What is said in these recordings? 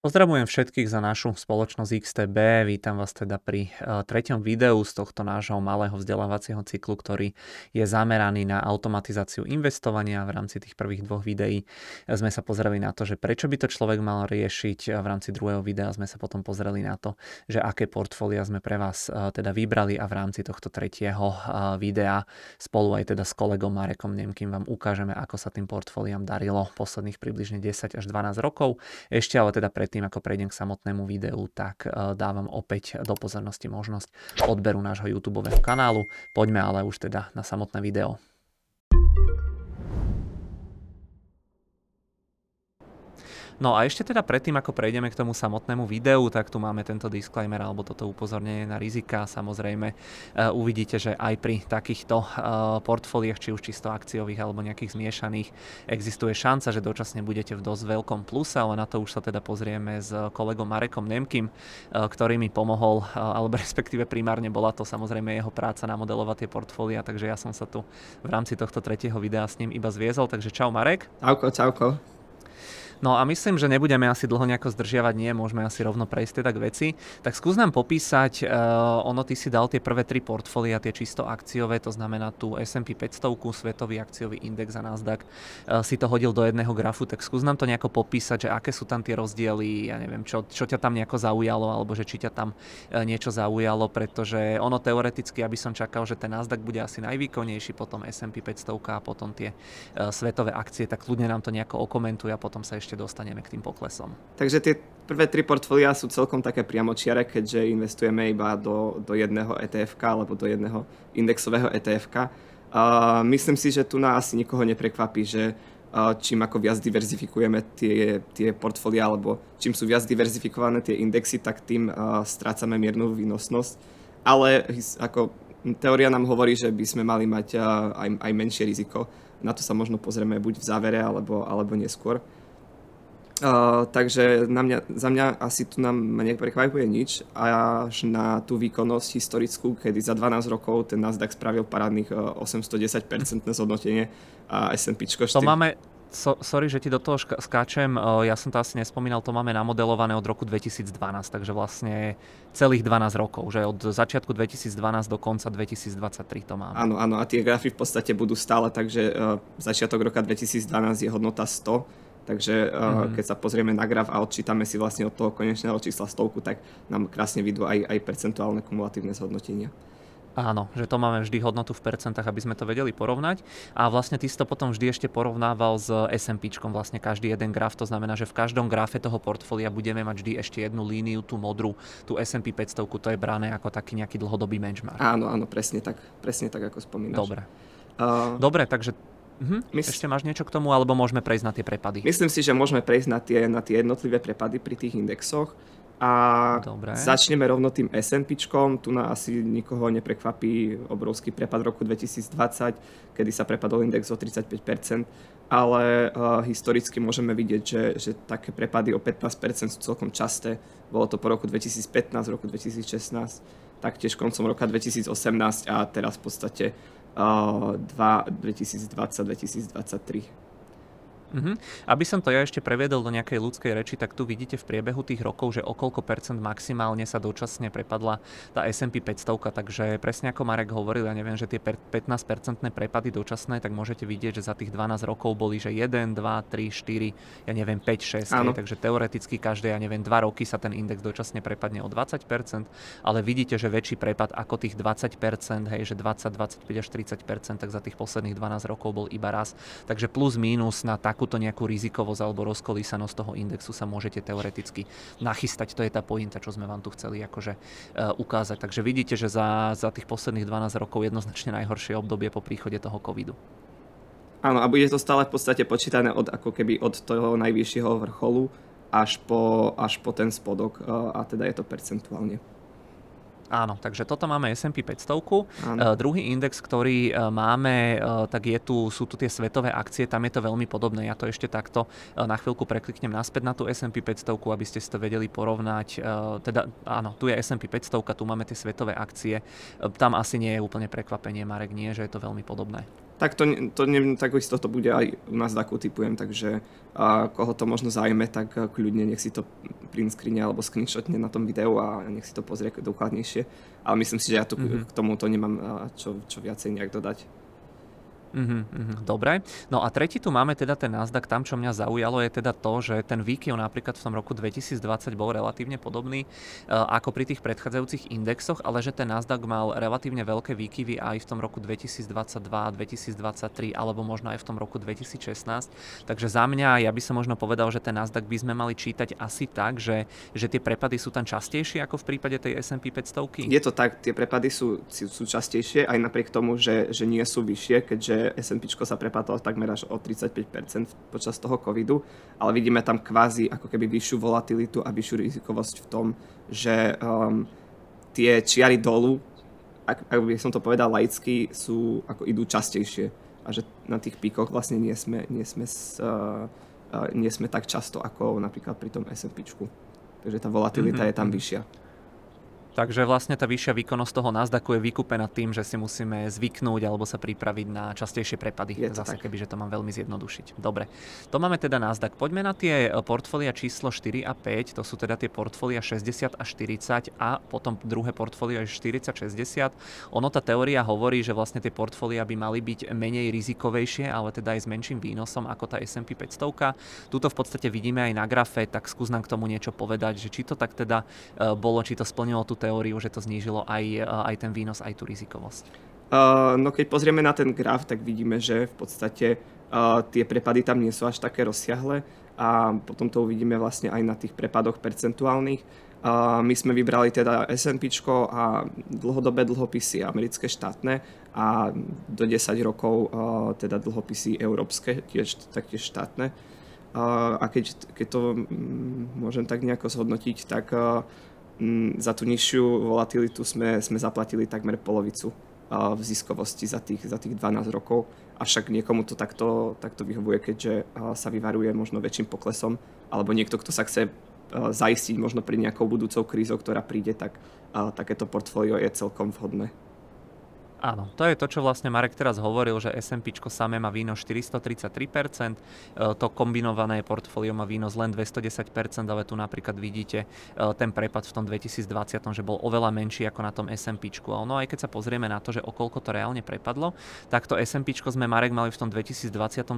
Pozdravujem všetkých za našu spoločnosť XTB. Vítam vás teda pri uh, treťom videu z tohto nášho malého vzdelávacieho cyklu, ktorý je zameraný na automatizáciu investovania. V rámci tých prvých dvoch videí sme sa pozreli na to, že prečo by to človek mal riešiť. V rámci druhého videa sme sa potom pozreli na to, že aké portfólia sme pre vás uh, teda vybrali a v rámci tohto tretieho videa spolu aj teda s kolegom Marekom Nemkým vám ukážeme, ako sa tým portfóliám darilo posledných približne 10 až 12 rokov. Ešte ale teda pred predtým, ako prejdem k samotnému videu, tak e, dávam opäť do pozornosti možnosť odberu nášho YouTube kanálu. Poďme ale už teda na samotné video. No a ešte teda predtým, ako prejdeme k tomu samotnému videu, tak tu máme tento disclaimer alebo toto upozornenie na rizika. Samozrejme uh, uvidíte, že aj pri takýchto uh, portfóliách, či už čisto akciových alebo nejakých zmiešaných, existuje šanca, že dočasne budete v dosť veľkom pluse, ale na to už sa teda pozrieme s kolegom Marekom Nemkým, uh, ktorý mi pomohol, alebo respektíve primárne bola to samozrejme jeho práca namodelovať tie portfólia, takže ja som sa tu v rámci tohto tretieho videa s ním iba zviezol. Takže čau Marek. Čauko, čauko. No a myslím, že nebudeme asi dlho nejako zdržiavať, nie, môžeme asi rovno prejsť tie tak veci. Tak skús nám popísať, uh, ono ty si dal tie prvé tri portfólia, tie čisto akciové, to znamená tú S&P 500, svetový akciový index a Nasdaq, uh, si to hodil do jedného grafu, tak skús nám to nejako popísať, že aké sú tam tie rozdiely, ja neviem, čo, čo ťa tam nejako zaujalo, alebo že či ťa tam uh, niečo zaujalo, pretože ono teoreticky, aby som čakal, že ten Nasdaq bude asi najvýkonnejší, potom S&P 500 a potom tie uh, svetové akcie, tak kľudne nám to nejako okomentuj a potom sa ešte ešte dostaneme k tým poklesom. Takže tie prvé tri portfólia sú celkom také priamočiare, keďže investujeme iba do, do jedného etf alebo do jedného indexového etf Uh, myslím si, že tu nás asi nikoho neprekvapí, že uh, čím ako viac diverzifikujeme tie, tie portfólia, alebo čím sú viac diverzifikované tie indexy, tak tým uh, strácame miernu výnosnosť. Ale ako teória nám hovorí, že by sme mali mať aj, aj menšie riziko. Na to sa možno pozrieme buď v závere, alebo, alebo neskôr. Uh, takže na mňa, za mňa asi tu nám neprekvapuje nič až na tú výkonnosť historickú, kedy za 12 rokov ten Nasdaq spravil parádnych uh, 810% zhodnotenie a S&P 4. To máme, so, sorry, že ti do toho ška- skáčem, uh, ja som to asi nespomínal, to máme namodelované od roku 2012, takže vlastne celých 12 rokov, že od začiatku 2012 do konca 2023 to máme. Áno, áno, a tie grafy v podstate budú stále, takže uh, začiatok roka 2012 je hodnota 100, Takže mm. keď sa pozrieme na graf a odčítame si vlastne od toho konečného čísla stovku, tak nám krásne vidú aj, aj percentuálne kumulatívne zhodnotenia. Áno, že to máme vždy hodnotu v percentách, aby sme to vedeli porovnať. A vlastne ty si to potom vždy ešte porovnával s S&P, vlastne každý jeden graf, to znamená, že v každom grafe toho portfólia budeme mať vždy ešte jednu líniu, tú modrú, tú S&P 500, to je brané ako taký nejaký dlhodobý benchmark. Áno, áno, presne tak, presne tak ako spomínaš. Dobre. Uh... Dobre, takže Uh-huh. Mys- Ešte máš niečo k tomu, alebo môžeme prejsť na tie prepady? Myslím si, že môžeme prejsť na tie, na tie jednotlivé prepady pri tých indexoch. A Dobre. začneme rovno tým S&P. Tu na asi nikoho neprekvapí obrovský prepad roku 2020, kedy sa prepadol index o 35%, ale uh, historicky môžeme vidieť, že, že také prepady o 15% sú celkom časté. Bolo to po roku 2015, roku 2016, taktiež koncom roka 2018 a teraz v podstate 2020-2023. Uh-huh. Aby som to ja ešte previedol do nejakej ľudskej reči, tak tu vidíte v priebehu tých rokov, že o koľko percent maximálne sa dočasne prepadla tá S&P 500, takže presne ako Marek hovoril, ja neviem, že tie 15-percentné prepady dočasné, tak môžete vidieť, že za tých 12 rokov boli, že 1, 2, 3, 4, ja neviem, 5, 6, hej, takže teoreticky každé, ja neviem, 2 roky sa ten index dočasne prepadne o 20%, ale vidíte, že väčší prepad ako tých 20%, hej, že 20, 25 až 30%, tak za tých posledných 12 rokov bol iba raz. Takže plus mínus na tak takúto nejakú rizikovosť alebo rozkolísanosť toho indexu sa môžete teoreticky nachystať. To je tá pointa, čo sme vám tu chceli akože uh, ukázať. Takže vidíte, že za, za tých posledných 12 rokov jednoznačne najhoršie obdobie po príchode toho covidu. Áno, a bude to stále v podstate počítané od, ako keby od toho najvyššieho vrcholu až po, až po ten spodok uh, a teda je to percentuálne. Áno, takže toto máme S&P 500. Uh, druhý index, ktorý uh, máme, uh, tak je tu, sú tu tie svetové akcie, tam je to veľmi podobné. Ja to ešte takto uh, na chvíľku prekliknem naspäť na tú S&P 500, aby ste si to vedeli porovnať. Uh, teda áno, tu je S&P 500, tu máme tie svetové akcie. Uh, tam asi nie je úplne prekvapenie, Marek, nie, že je to veľmi podobné. Tak to, to neviem, tak isto to bude aj u nás takú typujem, takže a koho to možno zajme, tak kľudne nech si to print screen alebo screenshotne na tom videu a nech si to pozrie dokladnejšie. Ale myslím si, že ja tu mm-hmm. k tomuto nemám čo, čo viacej nejak dodať. Uh-huh, uh-huh, dobre. No a tretí tu máme teda ten Nasdaq. Tam, čo mňa zaujalo, je teda to, že ten výkyv napríklad v tom roku 2020 bol relatívne podobný uh, ako pri tých predchádzajúcich indexoch, ale že ten Nasdaq mal relatívne veľké výkyvy aj v tom roku 2022, 2023 alebo možno aj v tom roku 2016. Takže za mňa, ja by som možno povedal, že ten Nasdaq by sme mali čítať asi tak, že, že tie prepady sú tam častejšie ako v prípade tej S&P 500? Je to tak, tie prepady sú, sú častejšie aj napriek tomu, že, že nie sú vyššie, keďže S&P sa prepadlo takmer až o 35% počas toho covidu, ale vidíme tam kvázi ako keby vyššiu volatilitu a vyššiu rizikovosť v tom, že um, tie čiary dolu, ak, ak by som to povedal laicky, sú, ako idú častejšie a že na tých píkoch vlastne nie sme, nie sme, s, uh, uh, nie sme tak často ako napríklad pri tom S&P. Takže tá volatilita mm-hmm. je tam mhm. vyššia. Takže vlastne tá vyššia výkonnosť toho Nasdaqu je vykúpená tým, že si musíme zvyknúť alebo sa pripraviť na častejšie prepady. Je Zase tak. keby, že to mám veľmi zjednodušiť. Dobre. To máme teda Nasdaq. Poďme na tie e, portfólia číslo 4 a 5. To sú teda tie portfólia 60 a 40 a potom druhé portfólio je 40-60. Ono tá teória hovorí, že vlastne tie portfólia by mali byť menej rizikovejšie, ale teda aj s menším výnosom ako tá S&P 500. Tuto v podstate vidíme aj na grafe, tak skús nám k tomu niečo povedať, že či to tak teda e, bolo, či to splnilo tú teóriu, že to znížilo aj, eh, aj ten výnos, aj tú rizikovosť? Uh, no keď pozrieme na ten graf, tak vidíme, že v podstate uh, tie prepady tam nie sú až také rozsiahle a potom to uvidíme vlastne aj na tých prepadoch percentuálnych. Uh, my sme vybrali teda S&P a dlhodobé dlhopisy americké štátne a do 10 rokov teda dlhopisy európske, tiež taktiež štátne. A keď, keď to um, môžem tak nejako zhodnotiť, tak Mm, za tú nižšiu volatilitu sme, sme zaplatili takmer polovicu v ziskovosti za tých, za tých 12 rokov. Avšak niekomu to takto, takto vyhovuje, keďže sa vyvaruje možno väčším poklesom, alebo niekto, kto sa chce zaistiť možno pri nejakou budúcou krízou, ktorá príde, tak takéto portfólio je celkom vhodné. Áno, to je to, čo vlastne Marek teraz hovoril, že S&P samé má výnos 433%, e, to kombinované portfólio má výnos len 210%, ale tu napríklad vidíte e, ten prepad v tom 2020, že bol oveľa menší ako na tom S&P. No aj keď sa pozrieme na to, že okolko to reálne prepadlo, tak to S&P sme Marek mali v tom 2020,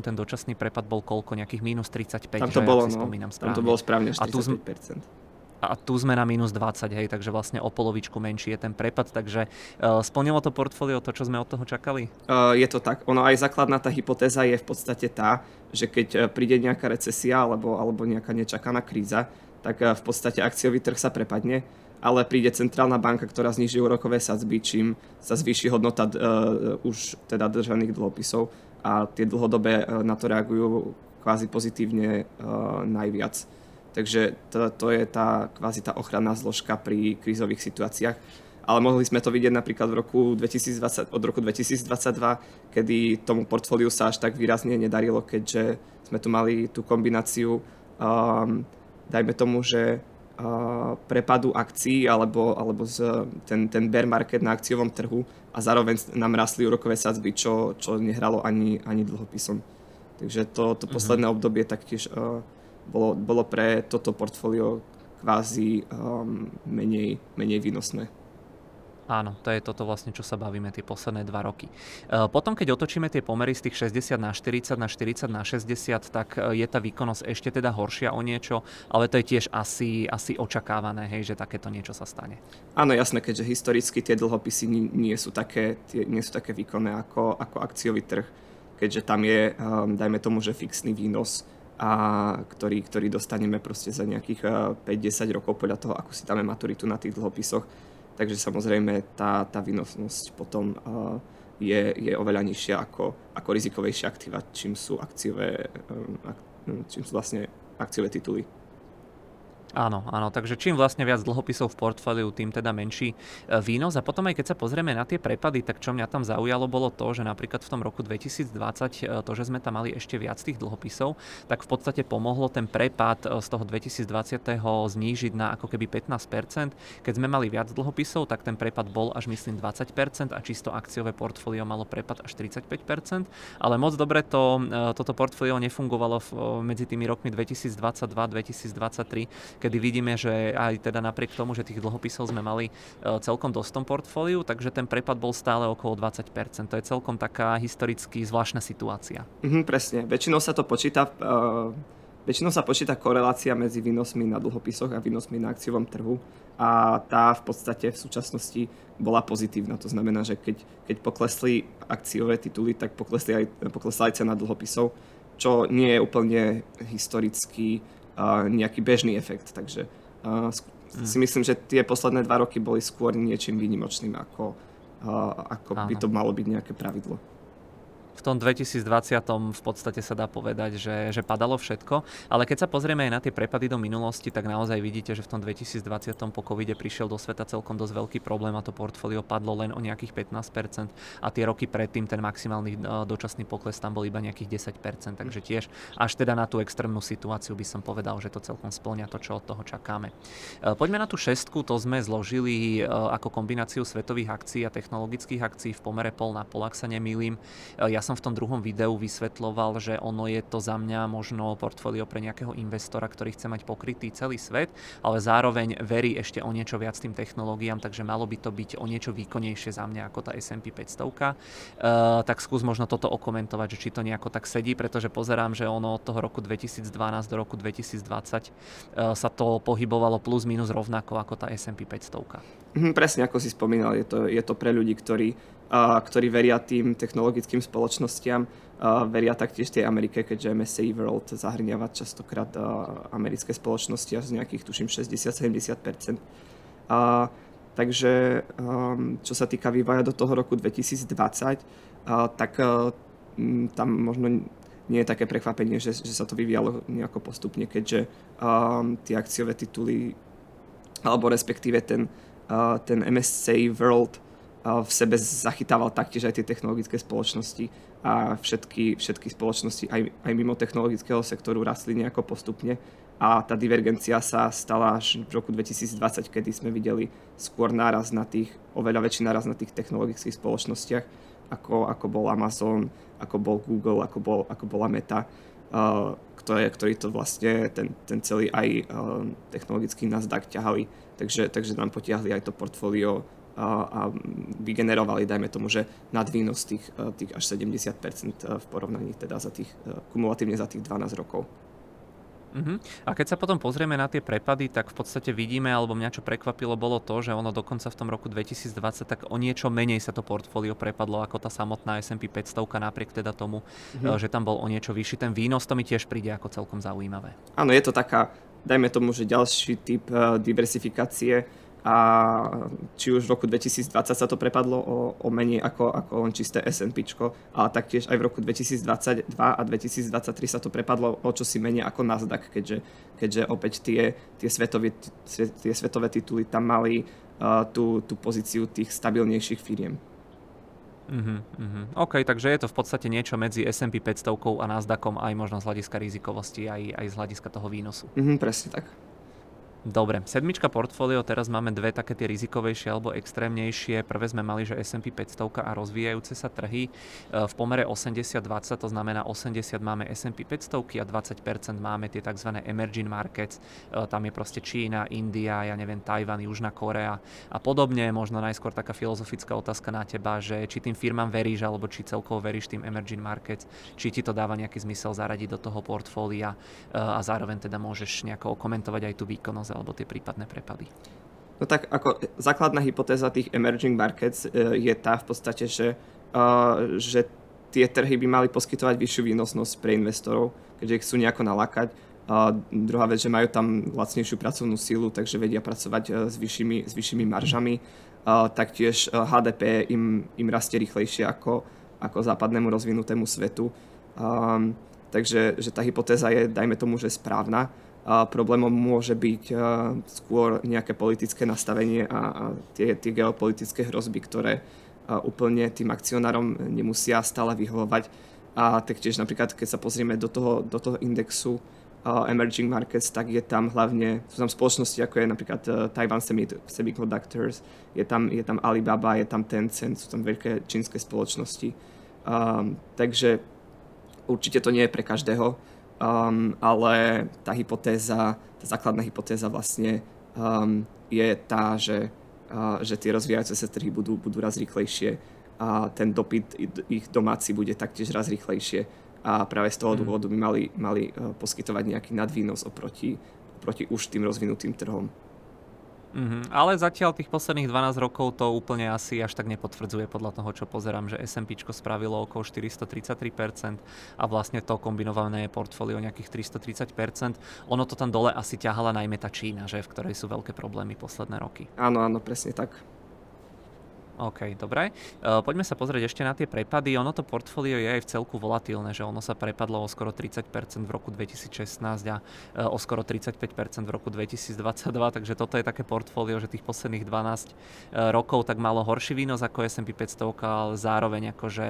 ten dočasný prepad bol koľko? Nejakých minus 35, tam to že, bolo, no, spomínam správne. Tam to bolo správne 45%. A tu a tu sme na minus 20, hej, takže vlastne o polovičku menší je ten prepad, takže uh, splnilo to portfólio to, čo sme od toho čakali? Uh, je to tak, ono aj základná tá hypotéza je v podstate tá, že keď uh, príde nejaká recesia alebo, alebo nejaká nečakaná kríza, tak v podstate akciový trh sa prepadne, ale príde centrálna banka, ktorá zniží úrokové sadzby, čím sa zvýši hodnota uh, už teda držaných dlhopisov a tie dlhodobé uh, na to reagujú kvázi pozitívne uh, najviac. Takže to, to je tá kvázi tá ochranná zložka pri krízových situáciách. Ale mohli sme to vidieť napríklad v roku 2020, od roku 2022, kedy tomu portfóliu sa až tak výrazne nedarilo, keďže sme tu mali tú kombináciu, um, dajme tomu, že uh, prepadu akcií alebo, alebo z, ten, ten bear market na akciovom trhu a zároveň nám rastli úrokové sadzby, čo, čo nehralo ani, ani dlhopisom. Takže to, to mhm. posledné uh-huh. obdobie taktiež uh, bolo, bolo pre toto portfólio kvázi um, menej, menej výnosné. Áno, to je toto vlastne, čo sa bavíme tie posledné dva roky. E, potom, keď otočíme tie pomery z tých 60 na 40 na 40 na 60, tak e, je tá výkonnosť ešte teda horšia o niečo, ale to je tiež asi, asi očakávané, hej, že takéto niečo sa stane. Áno, jasné, keďže historicky tie dlhopisy nie sú také, tie, nie sú také výkonné ako, ako akciový trh, keďže tam je, um, dajme tomu, že fixný výnos a ktorý, ktorý dostaneme proste za nejakých 5-10 eh, rokov podľa toho, ako si dáme maturitu na tých dlhopisoch. Takže samozrejme tá, tá výnosnosť potom uh, je, je oveľa nižšia ako, ako rizikovejšie aktíva, čím sú akciové, um, ak, čím sú vlastne akciové tituly. Áno, áno, takže čím vlastne viac dlhopisov v portfóliu, tým teda menší e, výnos. A potom aj keď sa pozrieme na tie prepady, tak čo mňa tam zaujalo bolo to, že napríklad v tom roku 2020 e, to, že sme tam mali ešte viac tých dlhopisov, tak v podstate pomohlo ten prepad e, z toho 2020. znížiť na ako keby 15%. Keď sme mali viac dlhopisov, tak ten prepad bol až myslím 20% a čisto akciové portfólio malo prepad až 35%. Ale moc dobre to, toto portfólio nefungovalo medzi tými rokmi 2022-2023, kedy vidíme, že aj teda napriek tomu, že tých dlhopisov sme mali celkom dosť v portfóliu, takže ten prepad bol stále okolo 20%. To je celkom taká historicky zvláštna situácia. Mhm, presne. Väčšinou sa to počíta uh Väčšinou sa počíta korelácia medzi výnosmi na dlhopisoch a výnosmi na akciovom trhu a tá v podstate v súčasnosti bola pozitívna. To znamená, že keď, keď poklesli akciové tituly, tak poklesli aj, poklesla aj cena dlhopisov, čo nie je úplne historicky nejaký bežný efekt. Takže uh, si myslím, že tie posledné dva roky boli skôr niečím výnimočným, ako, ako by to malo byť nejaké pravidlo v tom 2020 v podstate sa dá povedať, že, že padalo všetko, ale keď sa pozrieme aj na tie prepady do minulosti, tak naozaj vidíte, že v tom 2020 po covide prišiel do sveta celkom dosť veľký problém a to portfólio padlo len o nejakých 15% a tie roky predtým ten maximálny e, dočasný pokles tam bol iba nejakých 10%, takže tiež až teda na tú extrémnu situáciu by som povedal, že to celkom splňa to, čo od toho čakáme. E, poďme na tú šestku, to sme zložili e, ako kombináciu svetových akcií a technologických akcií v pomere pol na pol, ak sa nemýlim. Ja som v tom druhom videu vysvetloval, že ono je to za mňa možno portfólio pre nejakého investora, ktorý chce mať pokrytý celý svet, ale zároveň verí ešte o niečo viac tým technológiám, takže malo by to byť o niečo výkonnejšie za mňa ako tá S&P 500. Uh, tak skús možno toto okomentovať, že či to nejako tak sedí, pretože pozerám, že ono od toho roku 2012 do roku 2020 uh, sa to pohybovalo plus minus rovnako ako tá S&P 500. Mhm, presne ako si spomínal, je to, je to pre ľudí, ktorí ktorí veria tým technologickým spoločnostiam, veria taktiež tej Amerike, keďže MSCI World zahrniava častokrát americké spoločnosti až z nejakých, tuším, 60-70%. Takže um, čo sa týka vývoja do toho roku 2020, tak tam možno nie je také prekvapenie, že, že sa to vyvíjalo nejako postupne, keďže um, tie akciové tituly, alebo respektíve ten, uh, ten MSCI World v sebe zachytával taktiež aj tie technologické spoločnosti a všetky, všetky spoločnosti aj, aj mimo technologického sektoru rastli nejako postupne a tá divergencia sa stala až v roku 2020, kedy sme videli skôr náraz na tých, oveľa väčší náraz na tých technologických spoločnostiach, ako, ako bol Amazon, ako bol Google, ako, bol, ako bola Meta, uh, ktoré, ktorý to vlastne ten, ten celý aj uh, technologický Nasdaq ťahali. Takže, takže nám potiahli aj to portfólio a, vygenerovali, dajme tomu, že nadvýnos tých, e, tých až 70% e, v porovnaní teda za tých, e, kumulatívne za tých 12 rokov. Uh-huh. A keď sa potom pozrieme na tie prepady, tak v podstate vidíme, alebo mňa čo prekvapilo, bolo to, že ono dokonca v tom roku 2020 tak o niečo menej sa to portfólio prepadlo ako tá samotná S&P 500, napriek teda tomu, uh-huh. že tam bol o niečo vyšší ten výnos, to mi tiež príde ako celkom zaujímavé. Áno, je to taká, dajme tomu, že ďalší typ diversifikácie, a či už v roku 2020 sa to prepadlo o, o menej ako, ako len čisté S&P, a taktiež aj v roku 2022 a 2023 sa to prepadlo o čosi menej ako Nasdaq, keďže, keďže opäť tie, tie, svetové, tie svetové tituly tam mali uh, tú, tú pozíciu tých stabilnejších firiem. Uh-huh, uh-huh. OK, takže je to v podstate niečo medzi S&P 500 a Nasdaqom aj možno z hľadiska rizikovosti, aj, aj z hľadiska toho výnosu. Uh-huh, presne tak. Dobre, sedmička portfólio, teraz máme dve také tie rizikovejšie alebo extrémnejšie. Prvé sme mali, že S&P 500 a rozvíjajúce sa trhy e, v pomere 80-20, to znamená 80 máme S&P 500 a 20% máme tie tzv. emerging markets. E, tam je proste Čína, India, ja neviem, Tajvan, Južná Korea a podobne. Možno najskôr taká filozofická otázka na teba, že či tým firmám veríš, alebo či celkovo veríš tým emerging markets, či ti to dáva nejaký zmysel zaradiť do toho portfólia e, a zároveň teda môžeš nejako komentovať aj tú výkonnosť alebo tie prípadné prepady? No tak ako základná hypotéza tých emerging markets e, je tá v podstate, že, uh, že tie trhy by mali poskytovať vyššiu výnosnosť pre investorov, keďže ich chcú nejako nalákať. A druhá vec, že majú tam lacnejšiu pracovnú sílu, takže vedia pracovať e, s vyššími, s vyššími maržami. A taktiež HDP im, im rastie rýchlejšie ako, ako západnému rozvinutému svetu. A, takže že tá hypotéza je, dajme tomu, že správna problémom môže byť skôr nejaké politické nastavenie a, tie, tie geopolitické hrozby, ktoré úplne tým akcionárom nemusia stále vyhovovať. A taktiež napríklad, keď sa pozrieme do toho, do toho indexu uh, emerging markets, tak je tam hlavne, sú tam spoločnosti ako je napríklad Taiwan Semiconductors, je tam, je tam Alibaba, je tam Tencent, sú tam veľké čínske spoločnosti. Um, takže určite to nie je pre každého um, ale tá hypotéza, tá základná hypotéza vlastne um, je tá, že, uh, že tie rozvíjajúce sa trhy budú, budú raz rýchlejšie a ten dopyt ich domáci bude taktiež raz rýchlejšie a práve z toho mm. dôvodu by mali, mali uh, poskytovať nejaký nadvýnos oproti, oproti už tým rozvinutým trhom. Mm-hmm. Ale zatiaľ tých posledných 12 rokov to úplne asi až tak nepotvrdzuje podľa toho, čo pozerám, že S&P spravilo okolo 433% a vlastne to kombinované portfólio nejakých 330%. Ono to tam dole asi ťahala najmä tá Čína, že, v ktorej sú veľké problémy posledné roky. Áno, áno, presne tak. OK, dobre. Uh, poďme sa pozrieť ešte na tie prepady. Ono to portfólio je aj v celku volatilné, že ono sa prepadlo o skoro 30% v roku 2016 a uh, o skoro 35% v roku 2022, takže toto je také portfólio, že tých posledných 12 uh, rokov tak malo horší výnos ako S&P 500, ale zároveň akože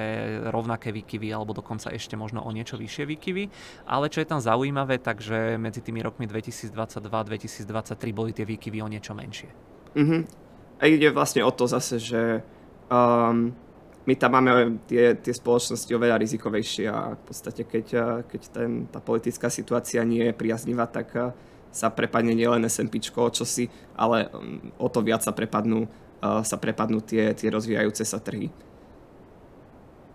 rovnaké výkyvy alebo dokonca ešte možno o niečo vyššie výkyvy. Ale čo je tam zaujímavé, takže medzi tými rokmi 2022-2023 boli tie výkyvy o niečo menšie. Mm-hmm. A ide vlastne o to zase, že um, my tam máme tie, tie spoločnosti oveľa rizikovejšie a v podstate keď, uh, keď ten, tá politická situácia nie je priaznivá, tak uh, sa prepadne nielen SMP o čosi, ale um, o to viac sa prepadnú, uh, sa prepadnú tie, tie rozvíjajúce sa trhy.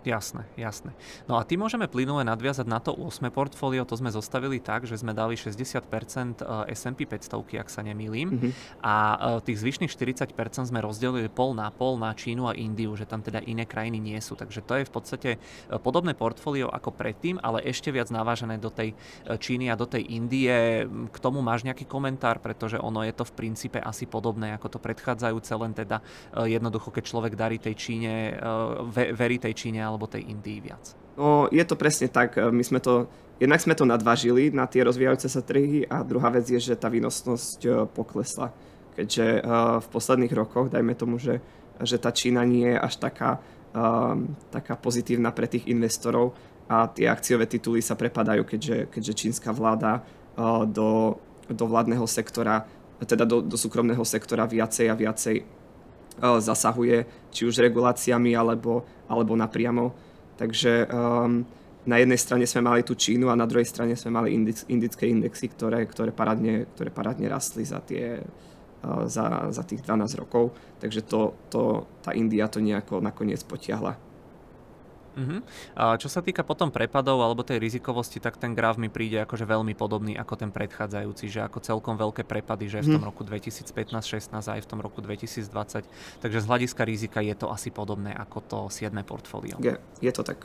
Jasné, jasné. No a tým môžeme plynule nadviazať na to 8. portfólio, to sme zostavili tak, že sme dali 60% S&P 500, ak sa nemýlim, mm-hmm. a e, tých zvyšných 40% sme rozdelili pol na pol na Čínu a Indiu, že tam teda iné krajiny nie sú. Takže to je v podstate e, podobné portfólio ako predtým, ale ešte viac navážené do tej e, Číny a do tej Indie. K tomu máš nejaký komentár, pretože ono je to v princípe asi podobné ako to predchádzajúce, len teda jednoducho, keď človek darí tej Číne, verí tej Číne alebo tej Indii viac? No, je to presne tak. My sme to, jednak sme to nadvážili na tie rozvíjajúce sa trhy a druhá vec je, že tá výnosnosť e, poklesla. Keďže uh, v posledných rokoch, dajme tomu, že, že tá Čína nie je až taká, taká pozitívna pre tých investorov a tie akciové tituly sa prepadajú, keďže, keďže čínska vláda do, do vládneho sektora, teda do, do súkromného sektora viacej a viacej zasahuje, či už reguláciami alebo, alebo napriamo. Takže um, na jednej strane sme mali tú Čínu a na druhej strane sme mali indic, indické indexy, ktoré, ktoré, parádne, ktoré parádne rastli za, tie, uh, za, za tých 12 rokov. Takže to, to, tá India to nejako nakoniec potiahla. Uh-huh. A čo sa týka potom prepadov alebo tej rizikovosti, tak ten graf mi príde akože veľmi podobný ako ten predchádzajúci, že ako celkom veľké prepady, že v tom mhm. roku 2015-16 aj v tom roku 2020. Takže z hľadiska rizika je to asi podobné ako to 7. portfólio. Je, je to tak.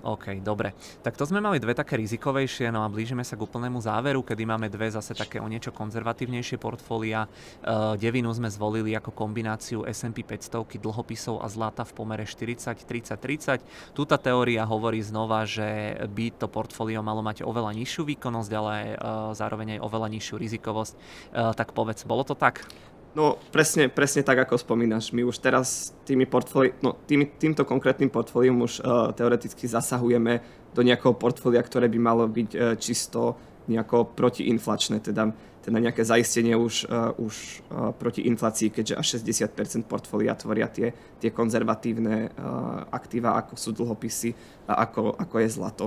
OK, dobre. Tak to sme mali dve také rizikovejšie, no a blížime sa k úplnému záveru, kedy máme dve zase také o niečo konzervatívnejšie portfólia. Uh, devinu sme zvolili ako kombináciu S&P 500 dlhopisov a zlata v pomere 40, 30, 30. Tuta teória hovorí znova, že by to portfólio malo mať oveľa nižšiu výkonnosť, ale uh, zároveň aj oveľa nižšiu rizikovosť. Uh, tak povedz, bolo to tak? No presne, presne tak, ako spomínaš. My už teraz tými portfóli- no, tými, týmto konkrétnym portfóliom už uh, teoreticky zasahujeme do nejakého portfólia, ktoré by malo byť uh, čisto nejako protiinflačné, teda, teda nejaké zaistenie už, uh, už uh, proti inflácii, keďže až 60% portfólia tvoria tie, tie konzervatívne uh, aktíva, ako sú dlhopisy a ako, ako je zlato.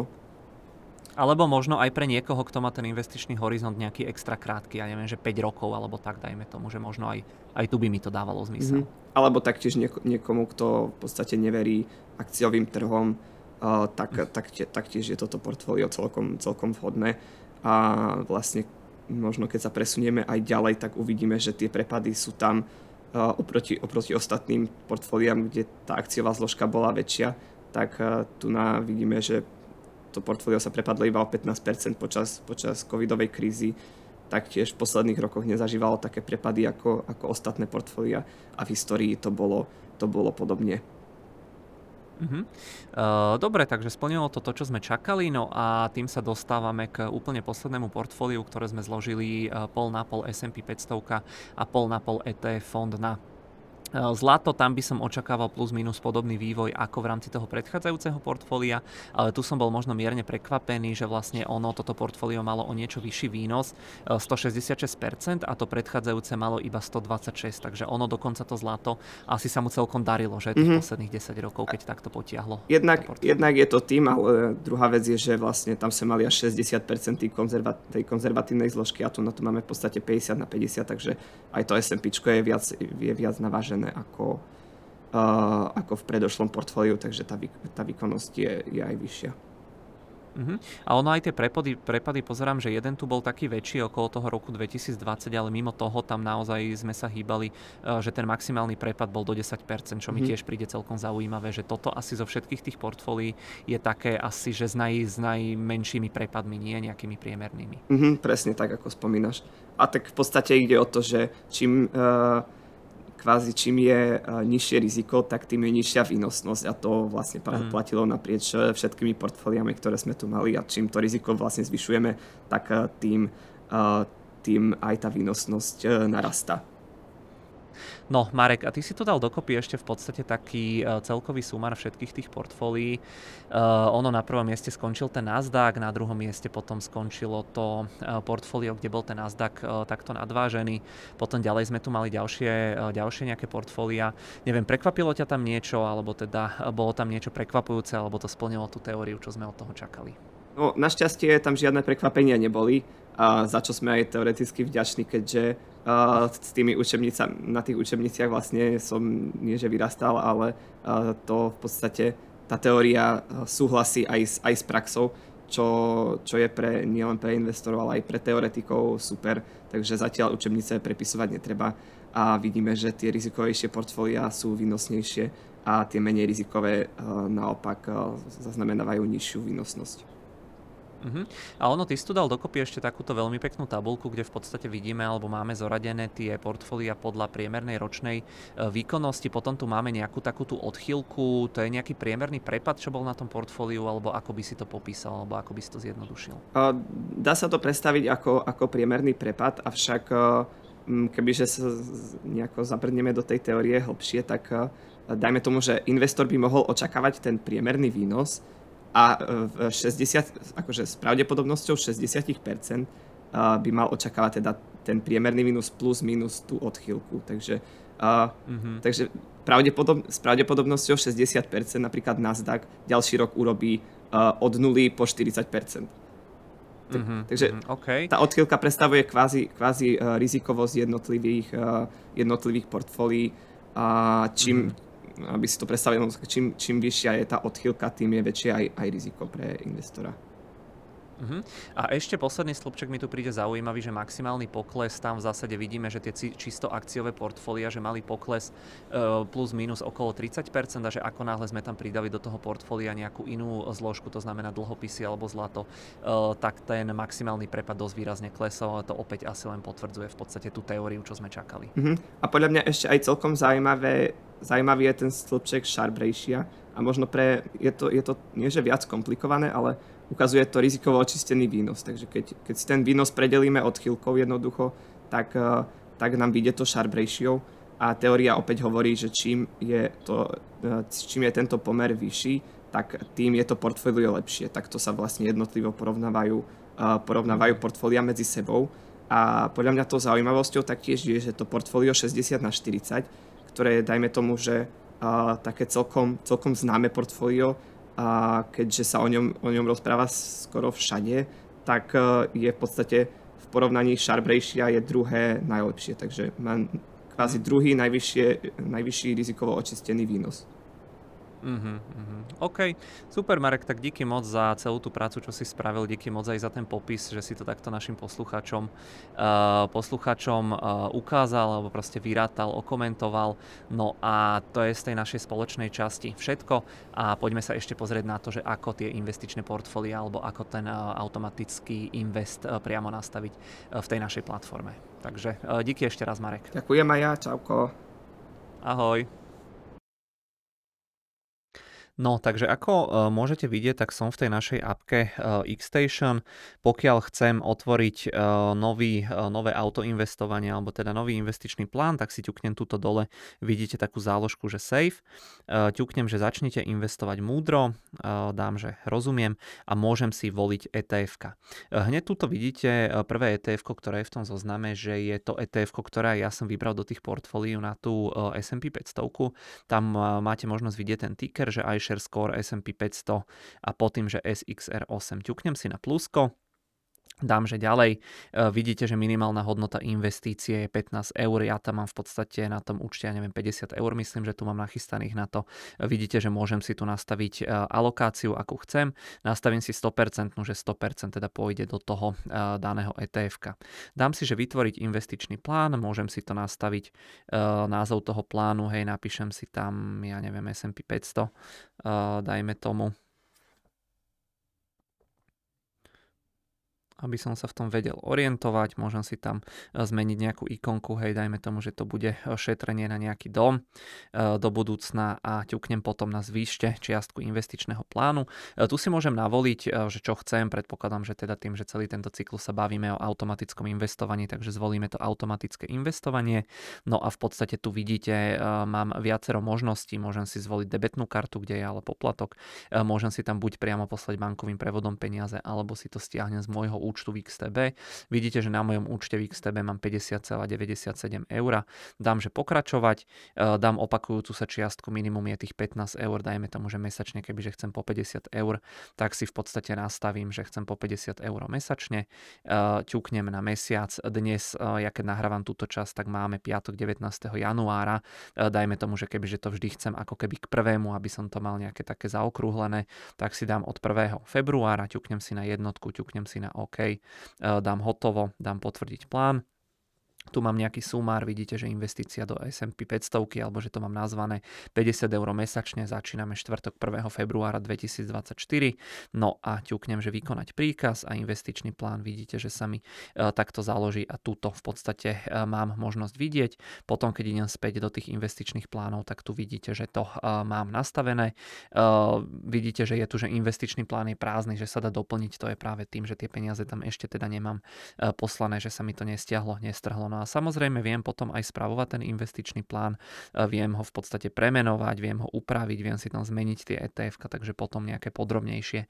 Alebo možno aj pre niekoho, kto má ten investičný horizont nejaký extra krátky, ja neviem, že 5 rokov alebo tak, dajme tomu, že možno aj, aj tu by mi to dávalo zmysel. Mm-hmm. Alebo taktiež niek- niekomu, kto v podstate neverí akciovým trhom, uh, tak, mm. tak, taktiež je toto portfólio celkom, celkom vhodné. A vlastne možno keď sa presunieme aj ďalej, tak uvidíme, že tie prepady sú tam uh, oproti, oproti ostatným portfóliám, kde tá akciová zložka bola väčšia, tak uh, tu na vidíme, že to portfólio sa prepadlo iba o 15% počas, počas covidovej krízy, taktiež v posledných rokoch nezažívalo také prepady ako, ako ostatné portfólia a v histórii to bolo, to bolo podobne. Uh-huh. Uh, dobre, takže splnilo to to, čo sme čakali, no a tým sa dostávame k úplne poslednému portfóliu, ktoré sme zložili uh, pol na pol S&P 500 a pol na pol ETF fond na Zlato, tam by som očakával plus minus podobný vývoj ako v rámci toho predchádzajúceho portfólia, ale tu som bol možno mierne prekvapený, že vlastne ono, toto portfólio malo o niečo vyšší výnos, 166% a to predchádzajúce malo iba 126, takže ono dokonca to zlato asi sa mu celkom darilo, že tých mm-hmm. posledných 10 rokov, keď takto potiahlo. Jednak, jednak je to tým, ale druhá vec je, že vlastne tam sa mali až 60% tej, konzerva- tej konzervatívnej zložky a tu na to máme v podstate 50 na 50, takže aj to S&P je viac, je viac navážené znížené ako, uh, ako v predošlom portfóliu, takže tá, tá výkonnosť je, je aj vyššia. Uh-huh. A ono aj tie prepady, prepady, pozerám, že jeden tu bol taký väčší okolo toho roku 2020, ale mimo toho tam naozaj sme sa hýbali, že ten maximálny prepad bol do 10%, čo mi uh-huh. tiež príde celkom zaujímavé, že toto asi zo všetkých tých portfólií je také asi, že s, naj, s najmenšími prepadmi, nie nejakými priemernými. Uh-huh, presne tak, ako spomínaš. A tak v podstate ide o to, že čím... Uh kvázi čím je uh, nižšie riziko, tak tým je nižšia výnosnosť a to vlastne mm. platilo naprieč e, všetkými portfóliami, ktoré sme tu mali a čím to riziko vlastne zvyšujeme, tak uh, tým, tým aj tá výnosnosť narastá. No, Marek, a ty si to dal dokopy ešte v podstate taký uh, celkový sumar všetkých tých portfólií. Uh, ono na prvom mieste skončil ten Nasdaq, na druhom mieste potom skončilo to uh, portfólio, kde bol ten Nasdaq uh, takto nadvážený. Potom ďalej sme tu mali ďalšie, uh, ďalšie nejaké portfólia. Neviem, prekvapilo ťa tam niečo, alebo teda bolo tam niečo prekvapujúce, alebo to splnilo tú teóriu, čo sme od toho čakali? No, našťastie tam žiadne prekvapenia neboli, a za čo sme aj teoreticky vďační, keďže uh, s tými učebnicami, na tých učebniciach vlastne som nie že vyrastal, ale uh, to v podstate tá teória súhlasí aj s, aj s praxou, čo, čo je pre, nielen pre investorov, ale aj pre teoretikov super, takže zatiaľ učebnice prepisovať netreba a vidíme, že tie rizikovejšie portfólia sú výnosnejšie a tie menej rizikové naopak zaznamenávajú nižšiu výnosnosť. Uh-huh. A ono, ty si tu dal dokopy ešte takúto veľmi peknú tabulku, kde v podstate vidíme, alebo máme zoradené tie portfólia podľa priemernej ročnej e, výkonnosti. Potom tu máme nejakú takú tú odchýlku, to je nejaký priemerný prepad, čo bol na tom portfóliu, alebo ako by si to popísal, alebo ako by si to zjednodušil? Dá sa to predstaviť ako, ako priemerný prepad, avšak e, kebyže sa nejako zabrneme do tej teórie hlbšie, tak e, dajme tomu, že investor by mohol očakávať ten priemerný výnos, a v 60, akože s pravdepodobnosťou 60% by mal očakávať teda ten priemerný minus plus minus tú odchýlku. Takže, uh, mm-hmm. takže pravdepodob, s pravdepodobnosťou 60% napríklad Nasdaq ďalší rok urobí uh, od 0 po 40%. mm-hmm, takže mm-hmm, okay. tá odchýlka predstavuje kvázi, kvázi uh, rizikovosť jednotlivých, uh, jednotlivých portfólií. A čím, mm-hmm aby si to predstavil, čím, čím vyššia je tá odchýlka, tým je väčšie aj, aj riziko pre investora. Uh-huh. A ešte posledný slupček mi tu príde zaujímavý, že maximálny pokles, tam v zásade vidíme, že tie čisto akciové portfólia, že mali pokles uh, plus minus okolo 30% a že ako náhle sme tam pridali do toho portfólia nejakú inú zložku, to znamená dlhopisy alebo zlato, uh, tak ten maximálny prepad dosť výrazne klesol a to opäť asi len potvrdzuje v podstate tú teóriu, čo sme čakali. Uh-huh. A podľa mňa ešte aj celkom zaujímavé, zaujímavý je ten stĺpček Sharp Ratio a možno pre, je to, je to nie že viac komplikované, ale ukazuje to rizikovo očistený výnos. Takže keď, keď si ten výnos predelíme odchýlkou jednoducho, tak, eh, tak nám vyjde to Sharp Ratio a teória opäť hovorí, že čím je, to, eh, čím je tento pomer vyšší, tak tým je to portfólio lepšie. Takto sa vlastne jednotlivo porovnávajú, eh, porovnávajú portfólia medzi sebou. A podľa mňa to zaujímavosťou taktiež je, že to portfólio 60 na 40, ktoré dajme tomu, že také celkom, celkom známe portfólio, a keďže sa o ňom, o ňom rozpráva skoro všade, tak e, je v podstate v porovnaní Ratio je druhé najlepšie, takže má kvázi druhý najvyššie, najvyšší rizikovo očistený výnos. Uh-huh, uh-huh. OK, super Marek, tak díky moc za celú tú prácu, čo si spravil, díky moc aj za ten popis, že si to takto našim poslucháčom, uh, poslucháčom uh, ukázal, alebo proste vyrátal, okomentoval. No a to je z tej našej spoločnej časti všetko a poďme sa ešte pozrieť na to, že ako tie investičné portfólia alebo ako ten uh, automatický invest uh, priamo nastaviť uh, v tej našej platforme. Takže uh, díky ešte raz Marek. Ďakujem aj ja, čauko. Ahoj. No, takže ako uh, môžete vidieť, tak som v tej našej appke uh, Xstation. Pokiaľ chcem otvoriť uh, nový, nové autoinvestovanie, alebo teda nový investičný plán, tak si ťuknem tuto dole, vidíte takú záložku, že Safe. Ťuknem, že začnite investovať múdro, dám, že rozumiem a môžem si voliť etf uh, Hneď tuto vidíte prvé etf ktoré je v tom zozname, že je to etf ktoré ja som vybral do tých portfólií na tú S&P 500. Tam máte možnosť vidieť ten ticker, že aj iShare Score S&P 500 a pod tým, že SXR8. Ťuknem si na plusko, Dám, že ďalej. E, vidíte, že minimálna hodnota investície je 15 eur. Ja tam mám v podstate na tom účte, ja neviem, 50 eur. Myslím, že tu mám nachystaných na to. E, vidíte, že môžem si tu nastaviť e, alokáciu, akú chcem. Nastavím si 100%, že 100% teda pôjde do toho daného etf -ka. Dám si, že vytvoriť investičný plán. Môžem si to nastaviť názov toho plánu. Hej, napíšem si tam, ja neviem, S&P 500, dajme tomu aby som sa v tom vedel orientovať, môžem si tam e, zmeniť nejakú ikonku, hej, dajme tomu, že to bude e, šetrenie na nejaký dom e, do budúcna a ťuknem potom na zvýšte čiastku investičného plánu. Tu si môžem navoliť, že čo chcem, predpokladám, že teda tým, že celý tento cyklus sa bavíme o automatickom investovaní, takže zvolíme to automatické investovanie. No a v podstate tu vidíte, mám viacero možností, môžem si zvoliť debetnú kartu, kde je ale poplatok, môžem si tam buď priamo poslať bankovým prevodom peniaze, alebo si to stiahnem z môjho účtu v XTB. Vidíte, že na mojom účte v XTB mám 50,97 eur. Dám, že pokračovať, e, dám opakujúcu sa čiastku, minimum je tých 15 eur, dajme tomu, že mesačne, kebyže chcem po 50 eur, tak si v podstate nastavím, že chcem po 50 eur mesačne. E, ťuknem na mesiac. Dnes, e, ja keď nahrávam túto časť, tak máme piatok 19. januára. Dajme tomu, že kebyže to vždy chcem ako keby k prvému, aby som to mal nejaké také zaokrúhlené, tak si dám od 1. februára, ťuknem si na jednotku, ťuknem si na OK, dám hotovo, dám potvrdiť plán tu mám nejaký sumár, vidíte, že investícia do S&P 500, alebo že to mám nazvané 50 eur mesačne, začíname štvrtok 1. februára 2024, no a ťuknem, že vykonať príkaz a investičný plán, vidíte, že sa mi e, takto založí a túto v podstate e, mám možnosť vidieť. Potom, keď idem späť do tých investičných plánov, tak tu vidíte, že to e, mám nastavené. Vidíte, že je tu, že investičný plán je prázdny, že sa dá doplniť, to je práve tým, že tie peniaze tam ešte teda nemám poslané, že sa mi to nestiahlo, nestrhlo No a samozrejme viem potom aj spravovať ten investičný plán, e, viem ho v podstate premenovať, viem ho upraviť, viem si tam zmeniť tie ETF, takže potom nejaké podrobnejšie e,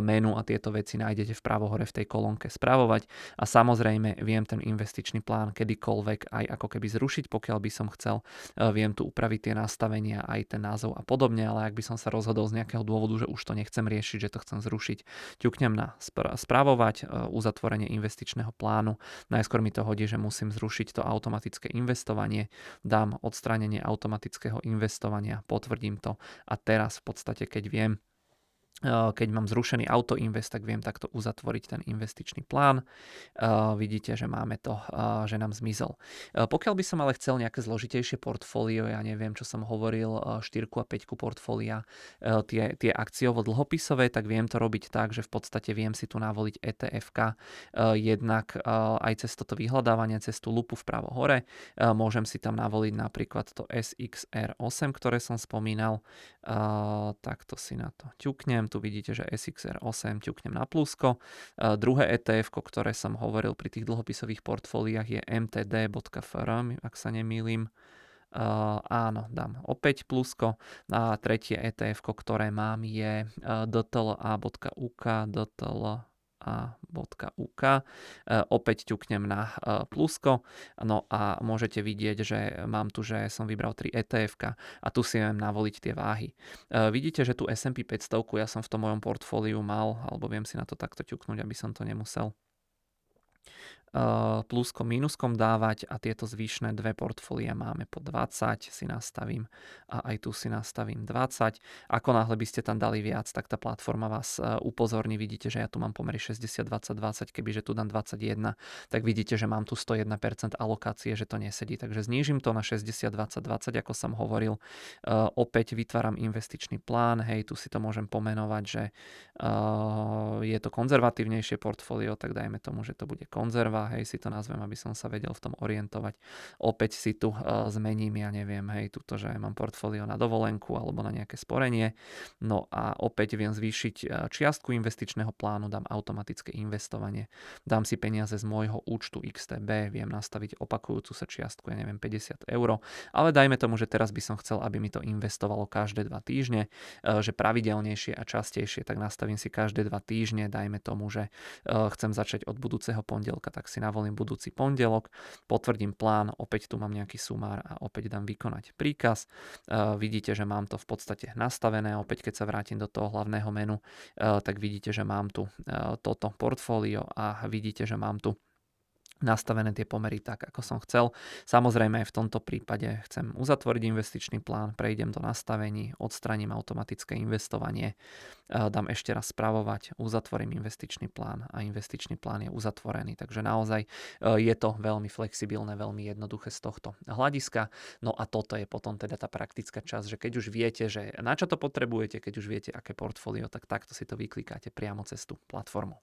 menu a tieto veci nájdete v pravo hore v tej kolónke spravovať. A samozrejme viem ten investičný plán kedykoľvek aj ako keby zrušiť, pokiaľ by som chcel. E, viem tu upraviť tie nastavenia, aj ten názov a podobne, ale ak by som sa rozhodol z nejakého dôvodu, že už to nechcem riešiť, že to chcem zrušiť, ťuknem na spravovať uzatvorenie investičného plánu. Najskôr mi to hodí, že musím zrušiť to automatické investovanie, dám odstránenie automatického investovania, potvrdím to. A teraz v podstate, keď viem, keď mám zrušený autoinvest, tak viem takto uzatvoriť ten investičný plán. Vidíte, že máme to, že nám zmizol. Pokiaľ by som ale chcel nejaké zložitejšie portfólio, ja neviem, čo som hovoril, 4 a 5 portfólia, tie, tie akciovo-dlhopisové, tak viem to robiť tak, že v podstate viem si tu navoliť etf jednak aj cez toto vyhľadávanie, cez tú lupu vpravo hore. Môžem si tam navoliť napríklad to SXR8, ktoré som spomínal. Takto si na to ťuknem tu vidíte, že SXR8 ťuknem na plusko. Uh, druhé ETF, ktoré som hovoril pri tých dlhopisových portfóliách je mtd.fr, ak sa nemýlim. Uh, áno, dám opäť plusko. A tretie ETF, ktoré mám je uh, dtla.uk, dtl a.uk. E, opäť ťuknem na e, plusko. No a môžete vidieť, že mám tu, že som vybral 3 etf a tu si viem navoliť tie váhy. E, vidíte, že tu S&P 500 ja som v tom mojom portfóliu mal, alebo viem si na to takto ťuknúť, aby som to nemusel pluskom, minuskom dávať a tieto zvyšné dve portfólia máme po 20, si nastavím a aj tu si nastavím 20. Ako náhle by ste tam dali viac, tak tá platforma vás e, upozorní, vidíte, že ja tu mám pomery 60, 20, 20, kebyže tu dám 21, tak vidíte, že mám tu 101% alokácie, že to nesedí, takže znížim to na 60, 20, 20, ako som hovoril. Uh, opäť vytváram investičný plán, hej, tu si to môžem pomenovať, že uh, je to konzervatívnejšie portfólio, tak dajme tomu, že to bude konzerva hej, si to nazvem, aby som sa vedel v tom orientovať. Opäť si tu zmením, ja neviem, hej, tuto, že mám portfólio na dovolenku alebo na nejaké sporenie. No a opäť viem zvýšiť čiastku investičného plánu, dám automatické investovanie, dám si peniaze z môjho účtu XTB, viem nastaviť opakujúcu sa čiastku, ja neviem, 50 eur, ale dajme tomu, že teraz by som chcel, aby mi to investovalo každé dva týždne, že pravidelnejšie a častejšie, tak nastavím si každé dva týždne, dajme tomu, že chcem začať od budúceho pondelka, tak si navolím budúci pondelok, potvrdím plán, opäť tu mám nejaký sumár a opäť dám vykonať príkaz. Vidíte, že mám to v podstate nastavené, opäť keď sa vrátim do toho hlavného menu, tak vidíte, že mám tu toto portfólio a vidíte, že mám tu nastavené tie pomery tak, ako som chcel. Samozrejme aj v tomto prípade chcem uzatvoriť investičný plán, prejdem do nastavení, odstraním automatické investovanie, dám ešte raz spravovať, uzatvorím investičný plán a investičný plán je uzatvorený. Takže naozaj e, je to veľmi flexibilné, veľmi jednoduché z tohto hľadiska. No a toto je potom teda tá praktická časť, že keď už viete, že na čo to potrebujete, keď už viete, aké portfólio, tak takto si to vyklikáte priamo cez tú platformu.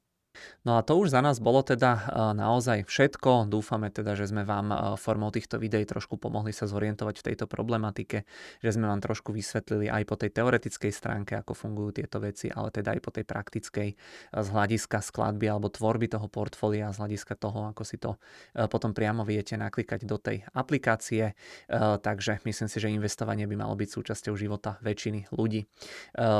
No a to už za nás bolo teda e, naozaj všetko. Dúfame teda, že sme vám e, formou týchto videí trošku pomohli sa zorientovať v tejto problematike, že sme vám trošku vysvetlili aj po tej teoretickej stránke, ako fungujú tieto veci, ale teda aj po tej praktickej e, z hľadiska skladby alebo tvorby toho portfólia, z hľadiska toho, ako si to potom priamo viete naklikať do tej aplikácie. Takže myslím si, že investovanie by malo byť súčasťou života väčšiny ľudí.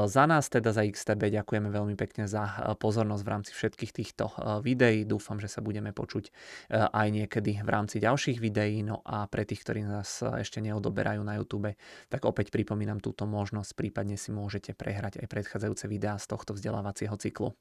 Za nás teda za XTB ďakujeme veľmi pekne za pozornosť v rámci všetkých všetkých týchto eh, videí. Dúfam, že sa budeme počuť eh, aj niekedy v rámci ďalších videí. No a pre tých, ktorí nás eh, ešte neodoberajú na YouTube, tak opäť pripomínam túto možnosť. Prípadne si môžete prehrať aj predchádzajúce videá z tohto vzdelávacieho cyklu.